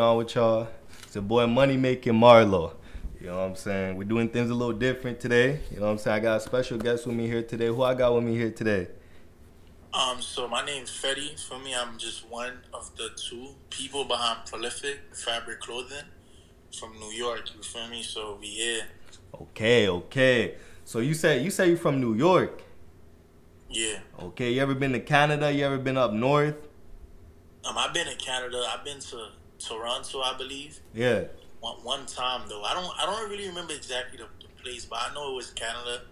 going on with y'all? It's your boy Money Making Marlo. You know what I'm saying? We're doing things a little different today. You know what I'm saying? I got a special guest with me here today. Who I got with me here today? Um, so my name's Fetty. For me, I'm just one of the two people behind Prolific Fabric Clothing from New York. You feel me? So we here. Okay, okay. So you said you say you're from New York. Yeah. Okay, you ever been to Canada? You ever been up north? Um, I've been in Canada. I've been to Toronto, I believe. Yeah. One, one time though, I don't I don't really remember exactly the, the place, but I know it was Canada,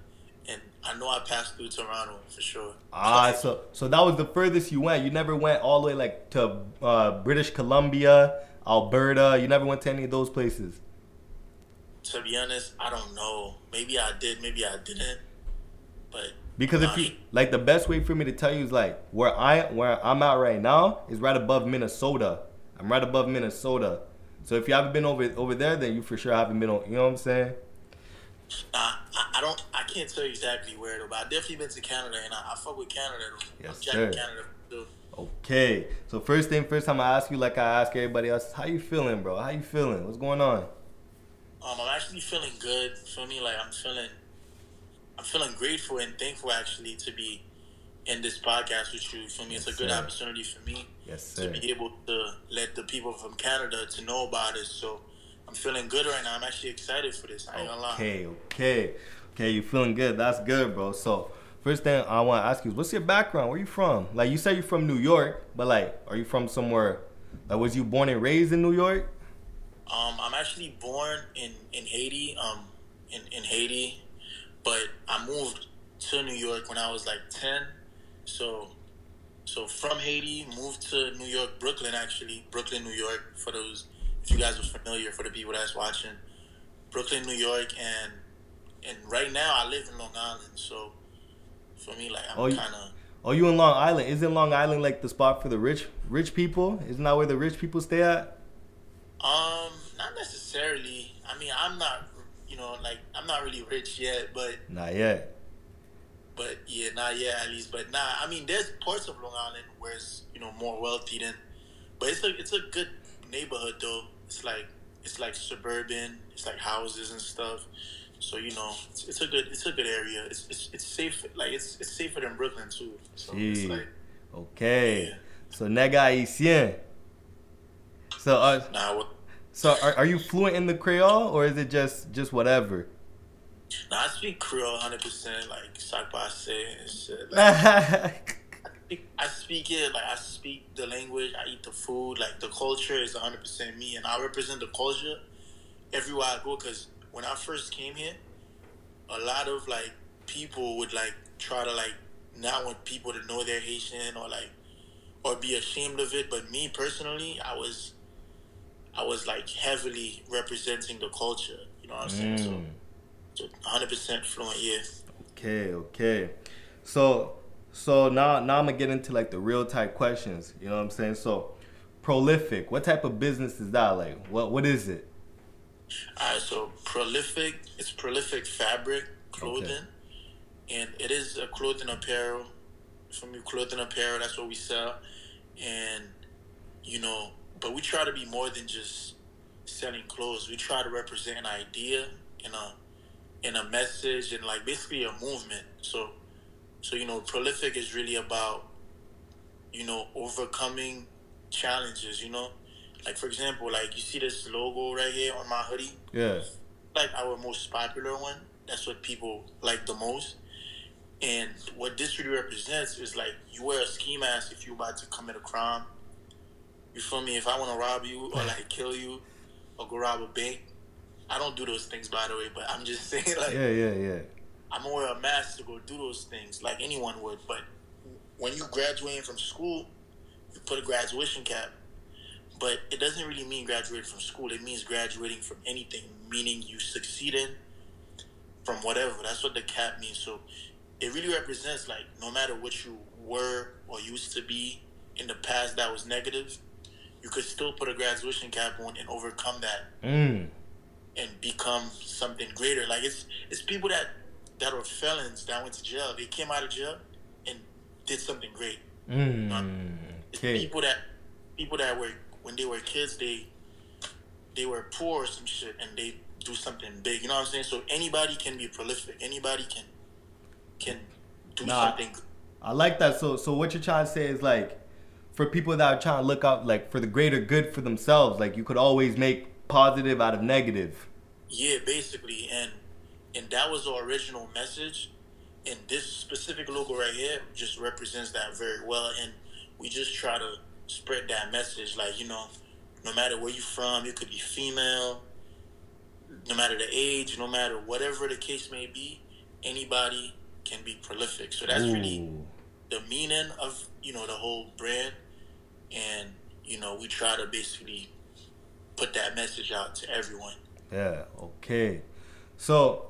and I know I passed through Toronto for sure. Ah, so so that was the furthest you went. You never went all the way like to uh, British Columbia, Alberta. You never went to any of those places. To be honest, I don't know. Maybe I did, maybe I didn't. But Because if you like the best way for me to tell you is like where I where I'm at right now is right above Minnesota. I'm right above Minnesota. So if you haven't been over over there, then you for sure haven't been on. You know what I'm saying? Nah, I, I don't. I can't tell you exactly where though, but I definitely been to Canada, and I, I fuck with Canada. Though. Yes, I'm sir. Canada. Okay. So first thing first, time I'm ask you like I ask everybody else, how you feeling, bro? How you feeling? What's going on? Um, I'm actually feeling good. Feel me? Like I'm feeling, I'm feeling grateful and thankful actually to be in this podcast with you. For me, it's Yes, a good sir. opportunity for me Yes, to be able to let the people from Canada to know about it. So I'm feeling good right now. I'm actually excited for this. I ain't gonna lie. Okay, okay, okay. You feeling good? That's good, bro. So first thing I want to ask you is, what's your background? Where you from? Like you say you're from New York, but like, are you from somewhere? Like, was you born and raised in New York? Um, I'm actually born in, in Haiti, um, in, in Haiti, but I moved to New York when I was like ten. So, so from Haiti, moved to New York, Brooklyn actually, Brooklyn, New York. For those, if you guys are familiar, for the people that's watching, Brooklyn, New York, and and right now I live in Long Island. So, for me, like I'm Oh, kind of Oh, you in Long Island? Isn't Long Island like the spot for the rich rich people? Isn't that where the rich people stay at? um not necessarily. I mean, I'm not, you know, like I'm not really rich yet, but Not yet. But yeah, not yet at least. But nah, I mean, there's parts of Long Island where it's you know more wealthy than, but it's a it's a good neighborhood though. It's like it's like suburban. It's like houses and stuff. So you know, it's, it's a good it's a good area. It's, it's it's safe. Like it's it's safer than Brooklyn too. So it's like Okay. Yeah. So nega haitian. So uh, nah, so are, are you fluent in the Creole or is it just just whatever? Nah. I speak Creole hundred percent. Like sac passe and shit. Like, I speak it like I speak the language. I eat the food. Like the culture is 100 percent me, and I represent the culture everywhere I go. Because when I first came here, a lot of like people would like try to like not want people to know they're Haitian or like or be ashamed of it. But me personally, I was I was like heavily representing the culture. You know what I'm saying? Mm. So, so 100 percent fluent. Yeah. Okay, okay. So so now now I'm gonna get into like the real type questions. You know what I'm saying? So prolific. What type of business is that? Like what what is it? Alright, so prolific. It's prolific fabric clothing, and it is a clothing apparel. From you clothing apparel, that's what we sell, and you know, but we try to be more than just selling clothes. We try to represent an idea and a and a message and like basically a movement. So, so you know, prolific is really about you know overcoming challenges. You know, like for example, like you see this logo right here on my hoodie Yeah. like our most popular one. That's what people like the most. And what this really represents is like you wear a ski mask if you're about to commit a crime. You feel me? If I want to rob you or like kill you or go rob a bank, I don't do those things by the way. But I'm just saying like Yeah, yeah, yeah. I'm gonna wear a mask to go do those things like anyone would. But when you graduating from school, you put a graduation cap. But it doesn't really mean graduating from school. It means graduating from anything, meaning you succeeded from whatever. That's what the cap means. So it really represents like no matter what you were or used to be in the past that was negative, you could still put a graduation cap on and overcome that Mm. And become something greater. Like it's it's people that that are felons that went to jail. They came out of jail and did something great. Mm. It's Okay. people that people that were when they were kids, they they were poor or some shit, and they do something big. You know what I'm saying? So anybody can be prolific. Anybody can can do Nah. something. I like that. So so what you're trying to say is like for people that are trying to look out like for the greater good for themselves, like you could always make positive out of negative. Yeah, basically, and and that was the original message. And this specific logo right here just represents that very well. And we just try to spread that message, like you know, no matter where you're from, you could be female, no matter the age, no matter whatever the case may be, anybody can be prolific. So that's really the meaning of you know the whole brand, and you know we try to basically put that message out to everyone. Yeah, okay. So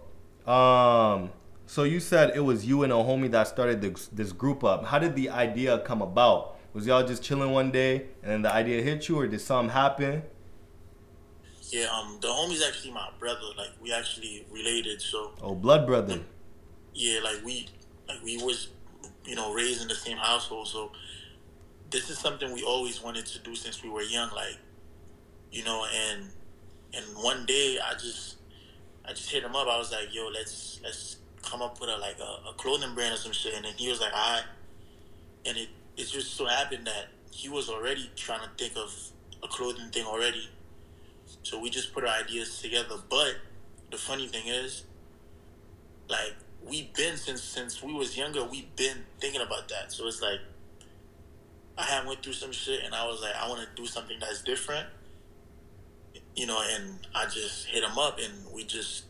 um so you said it was you and a homie that started this, this group up. How did the idea come about? Was y'all just chilling one day and then the idea hit you or did something happen? Yeah, um, the homie's actually my brother. Like we actually related. So Oh, blood brother. yeah, like we, like we was, you know, raised in the same household. So this is something we always wanted to do since we were young. Like, you know, and and one day I just, I just hit him up. I was like, yo, let's let's come up with a like a, a clothing brand or some shit. And then he was like, all right. And it it just so happened that he was already trying to think of a clothing thing already. So we just put our ideas together. But the funny thing is, like we've been since since we was younger, we've been thinking about that. So it's like I had went through some shit and I was like, I want to do something that's different. You know, and I just hit him up and we just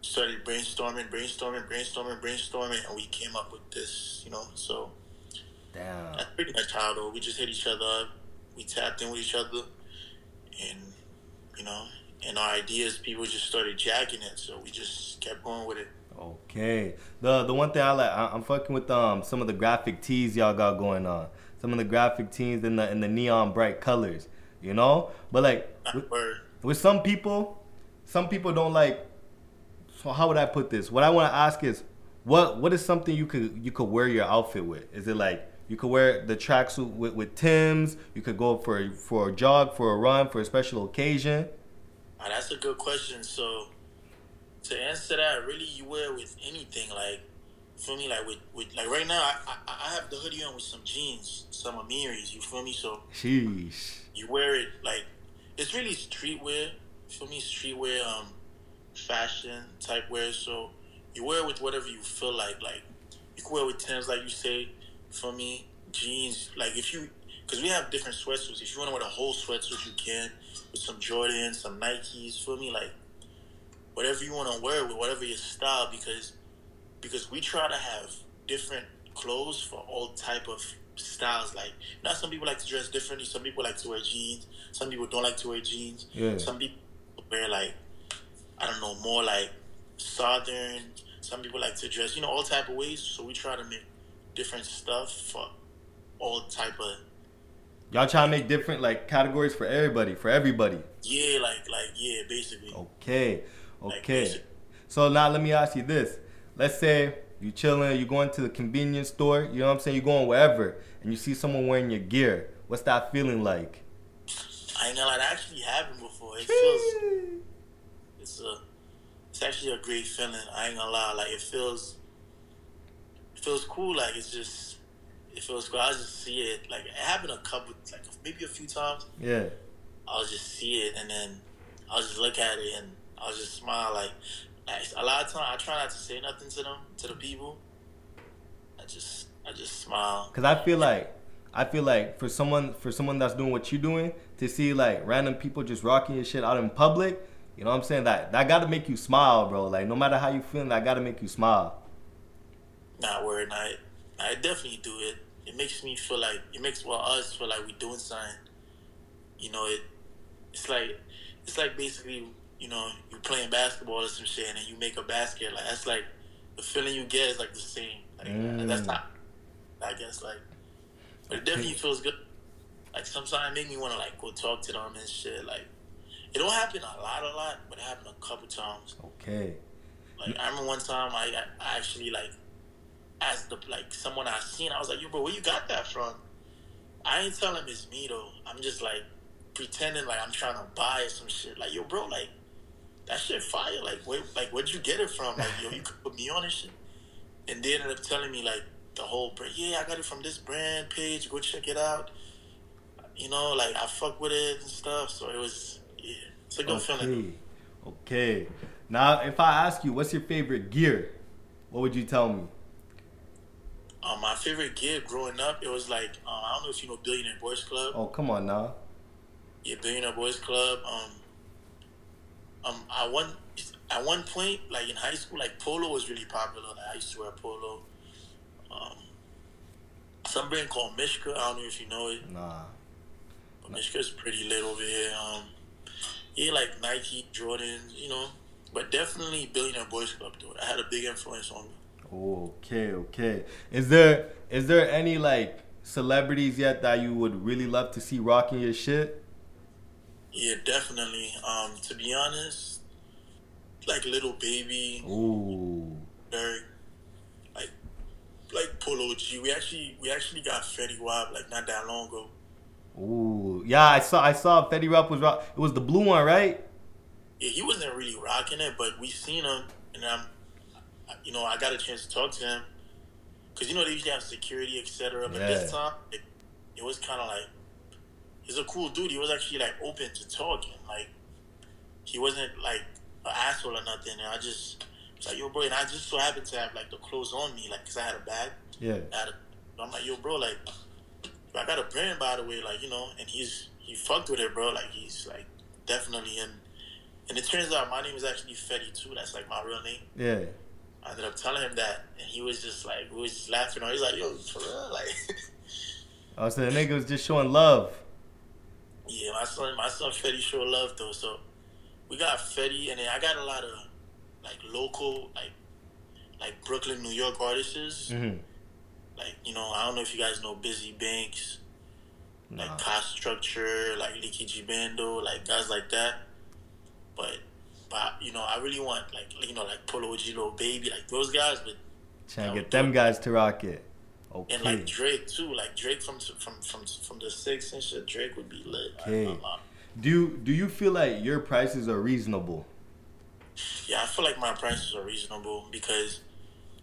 started brainstorming, brainstorming, brainstorming, brainstorming, and we came up with this, you know. So Damn. that's pretty much how though. We just hit each other up, we tapped in with each other, and you know, and our ideas, people just started jacking it. So we just kept going with it. Okay. The the one thing I like, I, I'm fucking with um some of the graphic tees y'all got going on. Some of the graphic tees in the in the neon bright colors, you know. But like with. With some people, some people don't like. So how would I put this? What I want to ask is, what what is something you could you could wear your outfit with? Is it like you could wear the tracksuit with, with Timbs? You could go for for a jog, for a run, for a special occasion. Ah, that's a good question. So to answer that, really, you wear with anything. Like, feel me? Like with, with like right now, I, I I have the hoodie on with some jeans, some Amiris. You feel me? So Sheesh. you wear it like it's really streetwear. For me, streetwear, um, fashion type wear. So you wear it with whatever you feel like. Like you can wear with Timbs, like you say. For me, jeans. Like if you, because we have different sweatsuits. If you want to wear the whole sweatsuit, you can with some Jordans, some Nikes. For me? Like whatever you want to wear with whatever your style. Because because we try to have different clothes for all type of styles. Like now, some people like to dress differently. Some people like to wear jeans. Some people don't like to wear jeans. Yeah. Some people wear like I don't know more like southern. Some people like to dress, you know, all type of ways. So we try to make different stuff for all type of Y'all try to make different like categories for everybody, for everybody. yeah, like like yeah, basically. Okay, okay. basic- So now let me ask you this. Let's say you chilling, you going to the convenience store, you know what I'm saying? You're going wherever, and you see someone wearing your gear. What's that feeling like? I ain't gonna lie, that actually happened before. It feels it's a it's actually a great feeling. I ain't gonna lie, like it feels it feels cool. Like it's just it feels cool. I just see it. Like it happened a couple, like maybe a few times. Yeah. I'll just see it and then I'll just look at it and I'll just smile. Like, like a lot of times I try not to say nothing to them, to the people. I just I just smile. Cause I feel like I feel like for someone for someone that's doing what you're doing to see like random people just rocking your shit out in public, you know what I'm saying? That that gotta make you smile, bro. Like no matter how you feeling, that gotta make you smile. Not worried. I I definitely do it. It makes me feel like it makes well us feel like we're doing something. You know it. It's like it's like basically you know you're playing basketball or some shit and then you make a basket. Like that's like the feeling you get is like the same. Like Mm. that's not. I guess like, but it definitely feels good. Like sometimes it make me want to like go talk to them and shit. Like it don't happen a lot, a lot, but it happened a couple times. Okay. Like I remember one time I, I actually like asked the like someone I seen. I was like, "Yo, bro, where you got that from?" I ain't tell him it's me though. I'm just like pretending like I'm trying to buy some shit. Like yo, bro, like that shit fire. Like where, like where'd you get it from? Like yo, you could put me on this shit. And they ended up telling me like the whole brand. Yeah, I got it from this brand page. Go check it out. You know, like I fuck with it and stuff. So it was yeah, it's a good okay. feeling. Okay. Now, if I ask you, what's your favorite gear? What would you tell me? Um, my favorite gear growing up, it was like um, I don't know if you know Billionaire Boys Club. Oh, come on now. Yeah, Billionaire Boys Club. Um, um, I one at one point, like in high school, like polo was really popular. Like I used to wear polo. Um, some brand called Mishka. I don't know if you know it. Nah. But Mishka's pretty lit over here. Um, yeah, like Nike, Jordan, you know. But definitely Billionaire Boys Club, dude. I had a big influence on me. Okay, okay. Is there is there any like celebrities yet that you would really love to see rocking your shit? Yeah, definitely. Um, to be honest, like Lil Baby, Ooh. Durk, like like Polo G. We actually we actually got Fetty Wap like not that long ago. Ooh. Yeah, I saw I saw Fetty Wap was rock. It was the blue one, right? Yeah, he wasn't really rocking it, but we seen him, and I'm, you know, I got a chance to talk to him, cause you know they usually have security, etc. But this time, it, it was kind of like he's a cool dude. He was actually like open to talking, like he wasn't like an asshole or nothing. And I just was like, yo, bro, and I just so happened to have like the clothes on me, like, cause I had a bag. Yeah. I had a, I'm like, yo, bro, like, I got a brand by the way, like, you know, and he's he fucked with it, bro. Like, he's like definitely in. And it turns out my name is actually Fetty too. That's like my real name. Yeah. I ended up telling him that, and he was just like, we was just laughing. He's like, yo, for real, like, Oh, so the nigga was just showing love. Yeah, my son, my son Fetty sure love though. So we got Fetty, and then I got a lot of like local, like like Brooklyn, New York artists. Mm-hmm. Like you know, I don't know if you guys know Busy Banks. Nah. like cost structure, like Leaky G Bando, like guys like that. But but you know, I really want like you know like Polo G Lil Baby, like those guys, but Trying to get them guys to rock it. Okay. and like Drake too, like Drake from from from from the six and shit. Drake would be lit. Okay. gonna do you, do you feel like your prices are reasonable? Yeah, I feel like my prices are reasonable because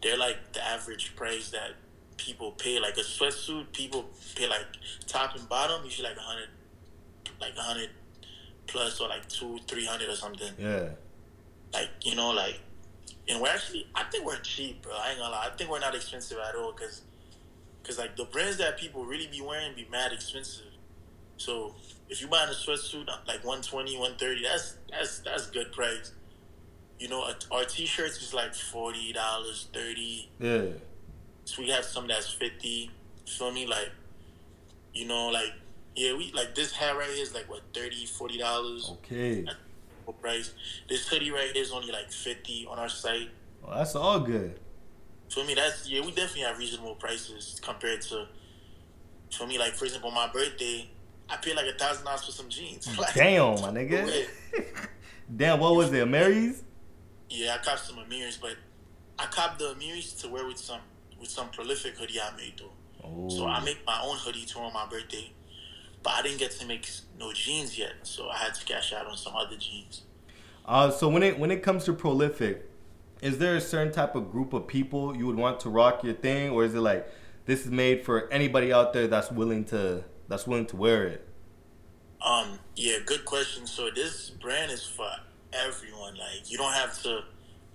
they're like the average price that people pay. Like a sweatsuit, people pay like top and bottom usually like a hundred, like a hundred plus or like two, three hundred or something. Yeah. like you know like and we're actually i think we're cheap bro i ain't gonna lie i think we're not expensive at all because because like the brands that people really be wearing be mad expensive so if you buying a sweatsuit uh, like 120 130 that's that's that's good price you know our t-shirts is like $40 30 Yeah. so we have some that's 50 feel me like you know like yeah we like this hat right here is like what 30 40 dollars Okay. price. This hoodie right here is only like fifty on our site. Well, that's all good. For me, that's yeah, we definitely have reasonable prices compared to. For me, like for example, my birthday, I paid like a thousand dollars for some jeans. Like, Damn, my nigga. Damn, what was it? Mary's? Yeah, I copped some Amiris, but I copped the Amiris to wear with some with some prolific hoodie I made though. Oh. So I make my own hoodie to on my birthday, but I didn't get to make no jeans yet, so I had to cash out on some other jeans. Uh, so when it when it comes to prolific, is there a certain type of group of people you would want to rock your thing, or is it like this is made for anybody out there that's willing to that's willing to wear it? Um, yeah, good question. So this brand is for everyone. Like you don't have to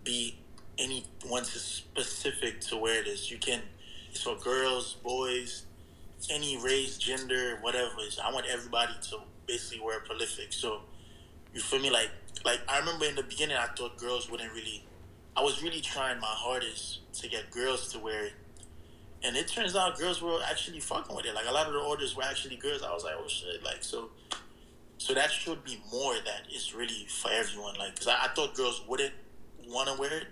be anyone specific to wear this. You can. It's for girls, boys, any race, gender, whatever. It's, I want everybody to basically wear prolific. So you feel me? Like like I remember in the beginning, I thought girls wouldn't really. I was really trying my hardest to get girls to wear it. And it turns out girls were actually fucking with it. Like a lot of the orders were actually girls. I was like, oh shit! Like so, so that should be more that it's really for everyone. Like, cause I, I thought girls wouldn't want to wear it,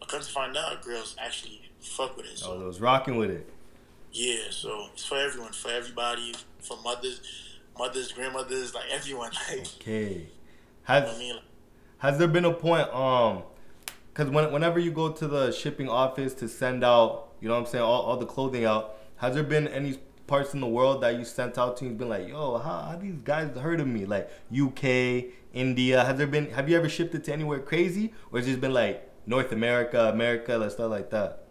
but come to find out, girls actually fuck with it. So Oh, those rocking with it. yeah, so it's for everyone, for everybody, for mothers, mothers, grandmothers, like everyone. Like, Okay. you know Has I mean? Like, Has there been a point, um, because when, whenever you go to the shipping office to send out, you know what I'm saying, all, all the clothing out, has there been any parts in the world that you sent out to? You've been like, yo, how, how these guys heard of me? Like UK, India. Has there been? Have you ever shipped it to anywhere crazy, or has it just been like North America, America, like stuff like that?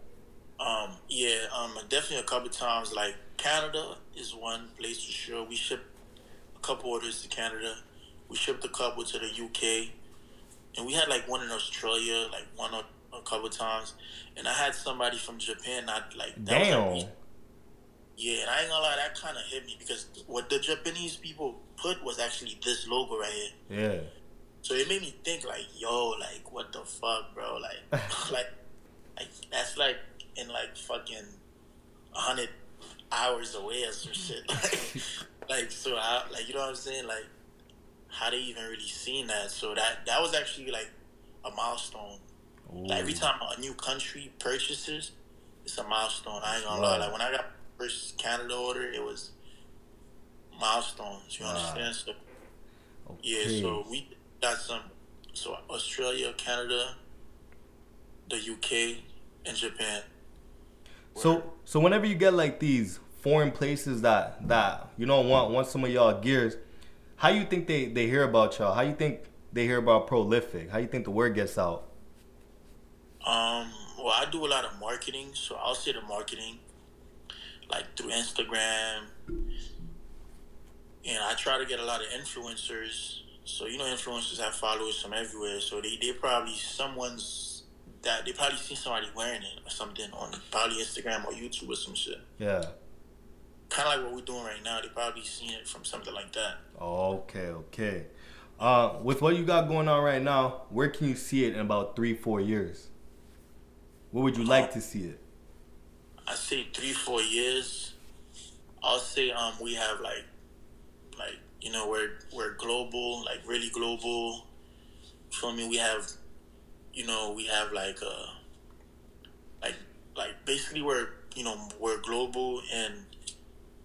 Um, yeah, um, definitely a couple times. Like Canada is one place for sure. We shipped a couple orders to Canada. We shipped a couple to the UK, and we had like one in Australia, like one a, a couple times. And I had somebody from Japan. Not like that Damn. Like, yeah, and I ain't gonna lie, that kind of hit me because what the Japanese people put was actually this logo right here. Yeah. So it made me think like, yo, like what the fuck, bro? Like, like, like that's like in like fucking hundred hours away or some shit. Like, like so, I, like you know what I'm saying? Like, how they even really seen that? So that that was actually like a milestone. Like every time a new country purchases, it's a milestone. I ain't gonna Right. lie. Like when I got first Canada order, it was milestones. You Right. understand? So Okay. yeah, so we got some. So Australia, Canada, the UK, and Japan. So so whenever you get like these foreign places that that you don't want want some of y'all gears, how do you think they they hear about y'all? How you think they hear about prolific? How you think the word gets out? Um, well, I do a lot of marketing, so I'll say the marketing, like through Instagram, and I try to get a lot of influencers. So you know, influencers have followers from everywhere, so they they probably someone's that they probably seen somebody wearing it or something on probably Instagram or YouTube or some shit. Yeah. Kind of like what we're doing right now. They probably seen it from something like that. Okay, okay. Uh, with what you got going on right now, where can you see it in about three, four years? Where would you like to see it? I say three, four years. I'll say um we have like like you know we're we're global, like really global. For me, we have you know we have like uh like like basically we're you know we're global and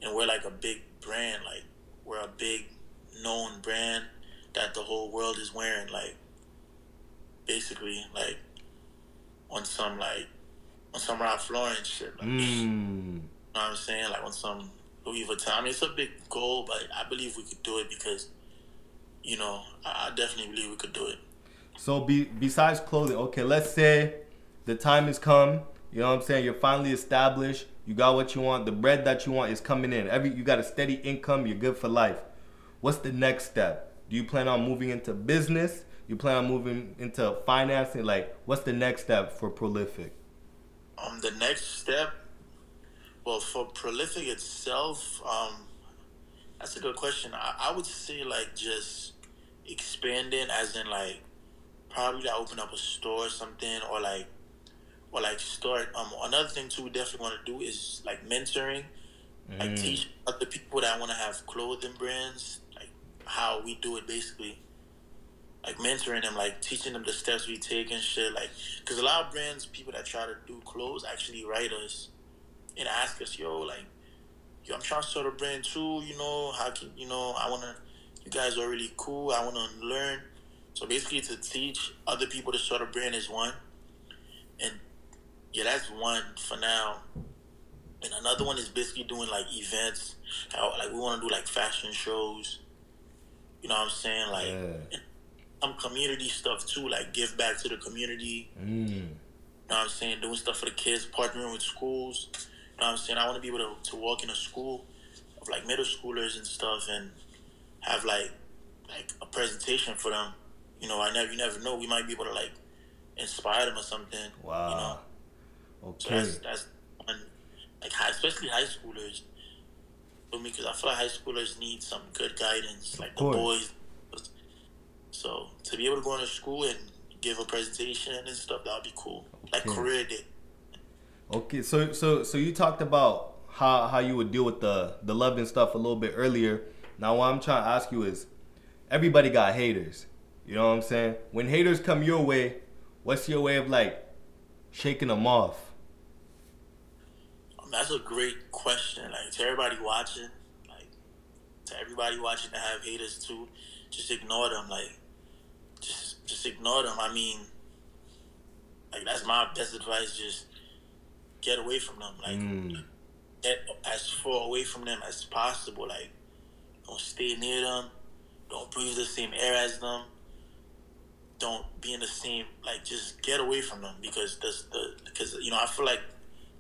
and we're like a big brand, like we're a big known brand that the whole world is wearing, like basically like on some like on some Ralph Lauren shit. Like, Mm. You know what I'm saying? Like on some Louis Vuitton. I mean, it's a big goal, but I believe we could do it because, you know, I, I definitely believe we could do it. So be, besides clothing, okay, let's say the time has come. You know what I'm saying? You're finally established. You got what you want. The bread that you want is coming in. Every you got a steady income. You're good for life. What's the next step? Do you plan on moving into business? You plan on moving into financing? Like, what's the next step for Prolific? Um, the next step, well, for Prolific itself, um, that's a good question. I, I would say like just expanding, as in like probably to open up a store or something, or like or like start. Um, another thing too, we definitely want to do is like mentoring, like Mm. teach other people that want to have clothing brands, like how we do it basically. Like mentoring them, like teaching them the steps we take and shit. Like, cause a lot of brands, people that try to do clothes, actually write us and ask us, "Yo, like, yo, I'm trying to start a brand too. You know, how can you know? I wanna. You guys are really cool. I wanna learn. So basically, to teach other people to start a brand is one, and yeah, that's one for now. And another one is basically doing like events. How like we want to do like fashion shows. You know what I'm saying? Like Yeah. some community stuff too, like give back to the community. Mm. You know what I'm saying? Doing stuff for the kids, partnering with schools. You know what I'm saying? I want to be able to, to walk in a school of like middle schoolers and stuff and have like like a presentation for them. You know, I never you never know. We might be able to like inspire them or something. Wow. You know? Wow. So Okay. that's that's one, like high, especially high schoolers. For me, because I feel like high schoolers need some good guidance, like the boys. So to be able to go into school and give a presentation and stuff, that would be cool. Like Okay. career day. Okay, so so so you talked about how how you would deal with the the love and stuff a little bit earlier. Now what I'm trying to ask you is, everybody got haters. You know what I'm saying? When haters come your way, what's your way of like shaking them off? Um, that's a great question. Like to everybody watching, like to everybody watching that have haters too, just ignore them. Like just just ignore them. I mean, like that's my best advice. Just get away from them. Like Mm. get as far away from them as possible. Like, don't stay near them. Don't breathe the same air as them. Don't be in the same like. Just get away from them because that's the because you know I feel like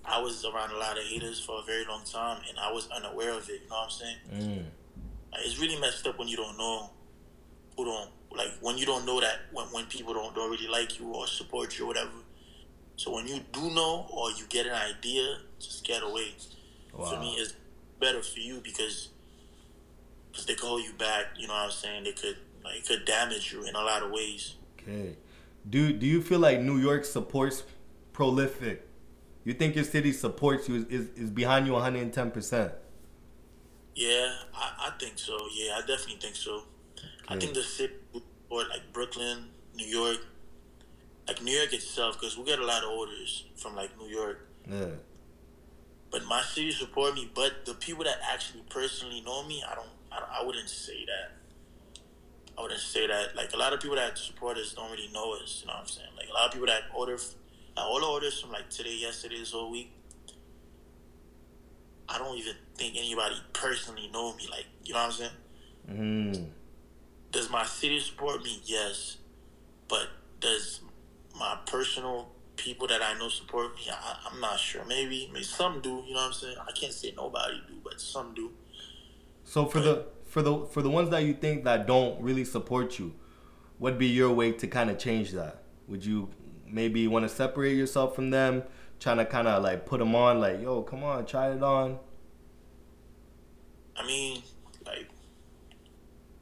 I was around a lot of haters for a very long time and I was unaware of it. You know what I'm saying? Mm. Like, it's really messed up when you don't know who don't like when you don't know that when, when people don't don't really like you or support you or whatever. So when you do know or you get an idea, just get away. Wow. For me, it's better for you because because they could hold you back. You know what I'm saying? They could like it could damage you in a lot of ways. Okay. Do do you feel like New York supports prolific? You think your city supports you is, is, is behind you 110 percent? Yeah, I, I think so. Yeah, I definitely think so. I think the city or like Brooklyn, New York, like New York itself, because we get a lot of orders from like New York. Yeah. But my city support me. But the people that actually personally know me, I don't. I, don't, I wouldn't say that. I wouldn't say that. Like a lot of people that support us don't really know us. You know what I'm saying? Like a lot of people that order, like all the orders from like today, yesterday, this whole week. I don't even think anybody personally know me. Like you know what I'm saying? Mm. Does my city support me? Yes, but does my personal people that I know support me? I, I'm not sure. Maybe, maybe some do. You know what I'm saying? I can't say nobody do, but some do. So for the for the for the ones that you think that don't really support you, what'd be your way to kind of change that? Would you maybe want to separate yourself from them, trying to kind of like put them on, like, yo, come on, try it on. I mean, like,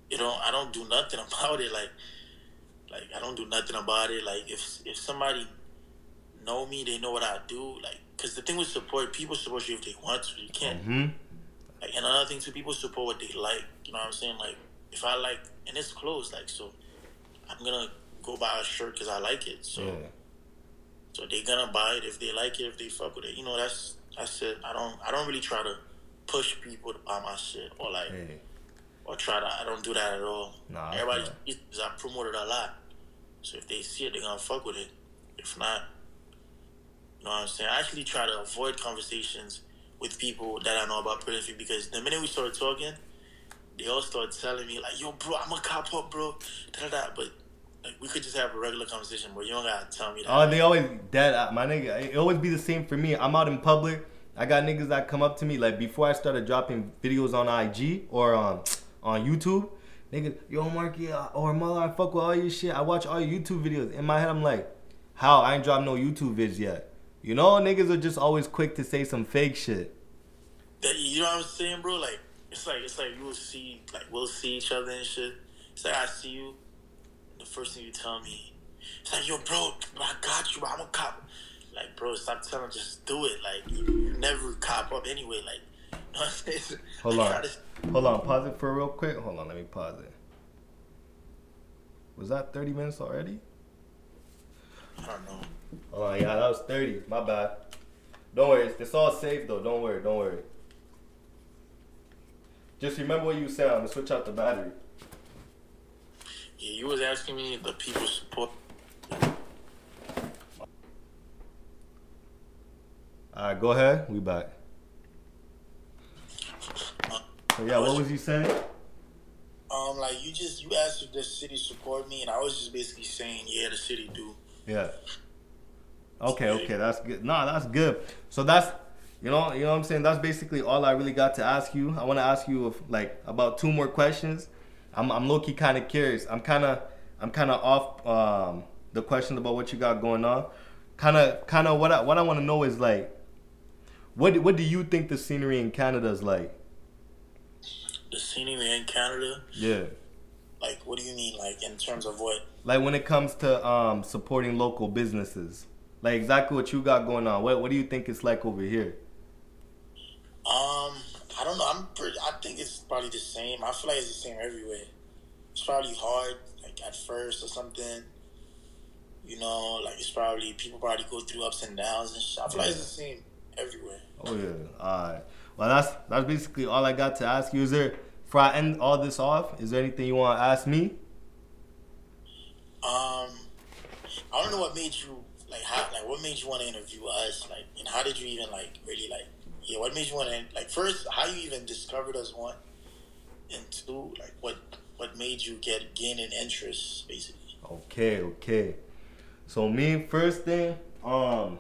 you know, I don't do nothing about it. Like, like I don't do nothing about it. Like, if if somebody know me, they know what I do. Like, cause the thing with support, people support you if they want to. You can't. hmm Like, and another thing too, people support what they like. You know what I'm saying? Like, if I like, and it's clothes, like, so I'm gonna go buy a shirt because I like it. So, Yeah. so they gonna buy it if they like it, if they fuck with it. You know, that's that's it. I don't I don't really try to push people to buy my shit or like Hey. or try to. I don't do that at all. Nah, Everybody, sees I promote it a lot. So if they see it, they're gonna fuck with it. If not, you know what I'm saying. I actually try to avoid conversations with people that I know about prolific because the minute we started talking, they all started telling me like, "Yo, bro, I'm a cop up, bro." Da da da. But like, we could just have a regular conversation, but you don't gotta tell me that. Oh, they always dead. uh, My nigga, it always be the same for me. I'm out in public. I got niggas that come up to me like before I started dropping videos on IG or um, on YouTube. Niggas, yo, Marky uh, or Mother, I fuck with all your shit. I watch all your YouTube videos. In my head, I'm like, how? I ain't dropped no YouTube vids yet. You know, niggas are just always quick to say some fake shit. you know what I'm saying, bro? Like it's like it's like you will see like we'll see each other and shit. It's like I see you, the first thing you tell me, it's like yo, bro, I got you. I'm a cop. Like, bro, stop telling. Just do it. Like you, you never cop up anyway. Like, you know what I'm saying? Hold on. to- Hold on, pause it for real quick. Hold on, let me pause it. Was that 30 minutes already? I don't know. Hold on, yeah, that was 30. My bad. Don't worry, it's, it's all safe though. Don't worry, don't worry. Just remember what you said. I'm gonna switch out the battery. Yeah, you was asking me the people support. Alright, go ahead. We back. Uh, So yeah, what was you saying? Um, like you just you asked if the city support me, and I was just basically saying, yeah, the city do. Yeah. Okay, okay, that's good. Nah, that's good. So that's you know, you know what I'm saying? That's basically all I really got to ask you. I want to ask you if, like about two more questions. I'm I'm low key kind of curious. I'm kind of I'm kind of off um the questions about what you got going on. Kind of kind of what I what I want to know is like what what do you think the scenery in Canada is like? The scenery in Canada, Yeah. like, what do you mean, like in terms of what? Like when it comes to um supporting local businesses. Like exactly what you got going on. What what do you think it's like over here? Um, I don't know. I'm pretty, I think it's probably the same. I feel like it's the same everywhere. It's probably hard, like at first or something. You know, like it's probably people probably go through ups and downs and shit. I feel like it's the same everywhere. Oh yeah. Alright. Well that's that's basically all I got to ask you. Is there before I end all this off, is there anything you wanna ask me? Um, I don't know what made you like how like what made you want to interview us like and how did you even like really like yeah, what made you want to like first? How you even discovered us one, and two, like what what made you get gain an interest, basically. Okay, okay. So me first thing, um,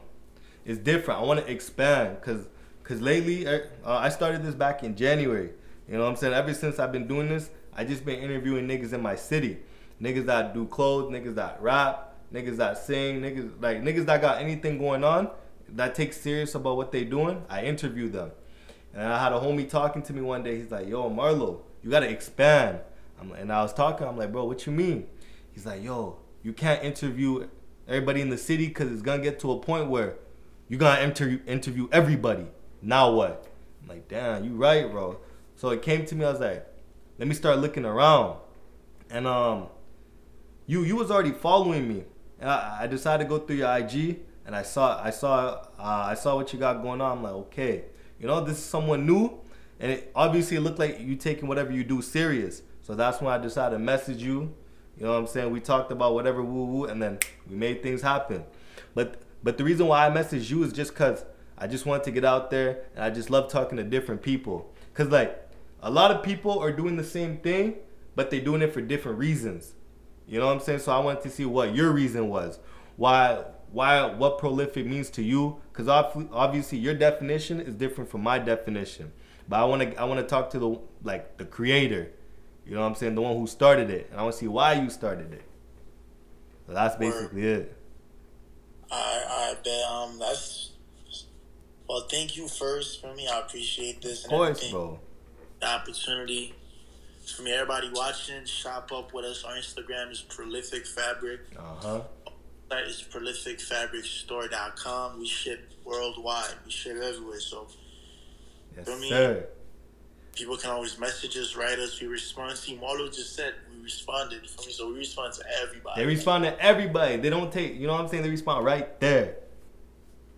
it's different. I want to expand, cause, cause lately uh, I started this back in January. You know what I'm saying? Ever since I've been doing this, I just been interviewing niggas in my city, niggas that do clothes, niggas that rap, niggas that sing, niggas like niggas that got anything going on that take serious about what they doing. I interview them, and I had a homie talking to me one day. He's like, "Yo, Marlo, you gotta expand." I'm, and I was talking. I'm like, "Bro, what you mean?" He's like, "Yo, you can't interview everybody in the city because it's gonna get to a point where you gonna enter, interview everybody. Now what?" I'm like, "Damn, you right, bro." So it came to me. I was like, "Let me start looking around," and um, you you was already following me, I, decided to go through your IG, and I saw I saw uh, I saw what you got going on. I'm like, okay, you know, this is someone new, and it obviously it looked like you taking whatever you do serious. So that's when I decided to message you. You know what I'm saying? We talked about whatever woo woo, and then we made things happen. But but the reason why I messaged you is just cause I just wanted to get out there, and I just love talking to different people. Cause like a lot of people are doing the same thing, but they're doing it for different reasons. You know what I'm saying? So I wanted to see what your reason was. Why why what prolific means to you cuz obviously your definition is different from my definition. But I want to I want to talk to the like the creator. You know what I'm saying? The one who started it. And I want to see why you started it. So that's basically Word. it. I I bet um that's well, thank you first for me. I appreciate this. Of course, bro. The opportunity for me, everybody watching, shop up with us. Our Instagram is Prolific Fabric. Uh huh. Site is prolificfabricstore.com. We ship worldwide. We ship everywhere. So, yes, for me, sir. people can always message us, write us. We respond. See, Marlo just said we responded. For me, so we respond to everybody. They respond to everybody. They don't take. You know what I'm saying? They respond right there.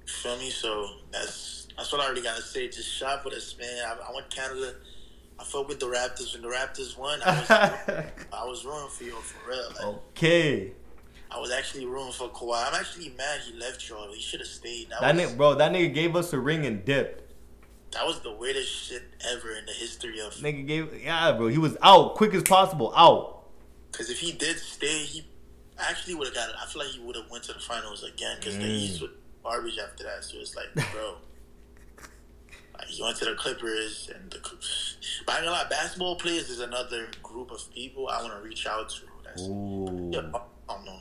Feel me? So that's that's what I already gotta say. Just shop with us, man. I, I want Canada I fought with the Raptors when the Raptors won. I was, I was rooting for you for real. Like, okay. I was actually rooting for Kawhi. I'm actually mad he left y'all. He should have stayed. That, that was, nigga, bro, that nigga gave us a ring and dipped. That was the weirdest shit ever in the history of. Nigga gave, yeah, bro. He was out quick as possible. Out. Because if he did stay, he actually would have got it. I feel like he would have went to the finals again. Because mm. the East was garbage after that. So it's like, bro. like, he went to the Clippers and the. But I gonna lie, basketball players is another group of people I want to reach out to. That's, Ooh. Yeah, I don't know.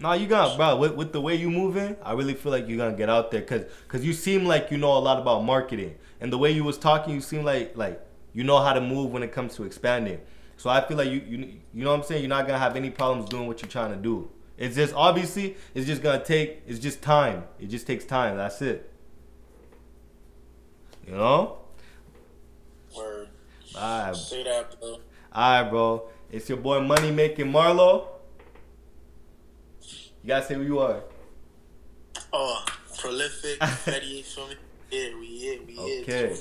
No, you got, bro. With, with the way you moving, I really feel like you're gonna get out there, cause, cause you seem like you know a lot about marketing, and the way you was talking, you seem like, like you know how to move when it comes to expanding. So I feel like you, you, you know what I'm saying. You're not gonna have any problems doing what you're trying to do. It's just obviously, it's just gonna take, it's just time. It just takes time. That's it. You know. All right. Say that, bro. All right, bro. It's your boy Money Making Marlo. You gotta say who you are. Oh, prolific, Fetty, feel me? Yeah, we here, we here. Okay.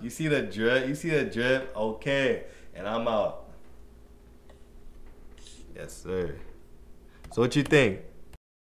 You see the drip? You see the drip? Okay. And I'm out. Yes, sir. So what you think?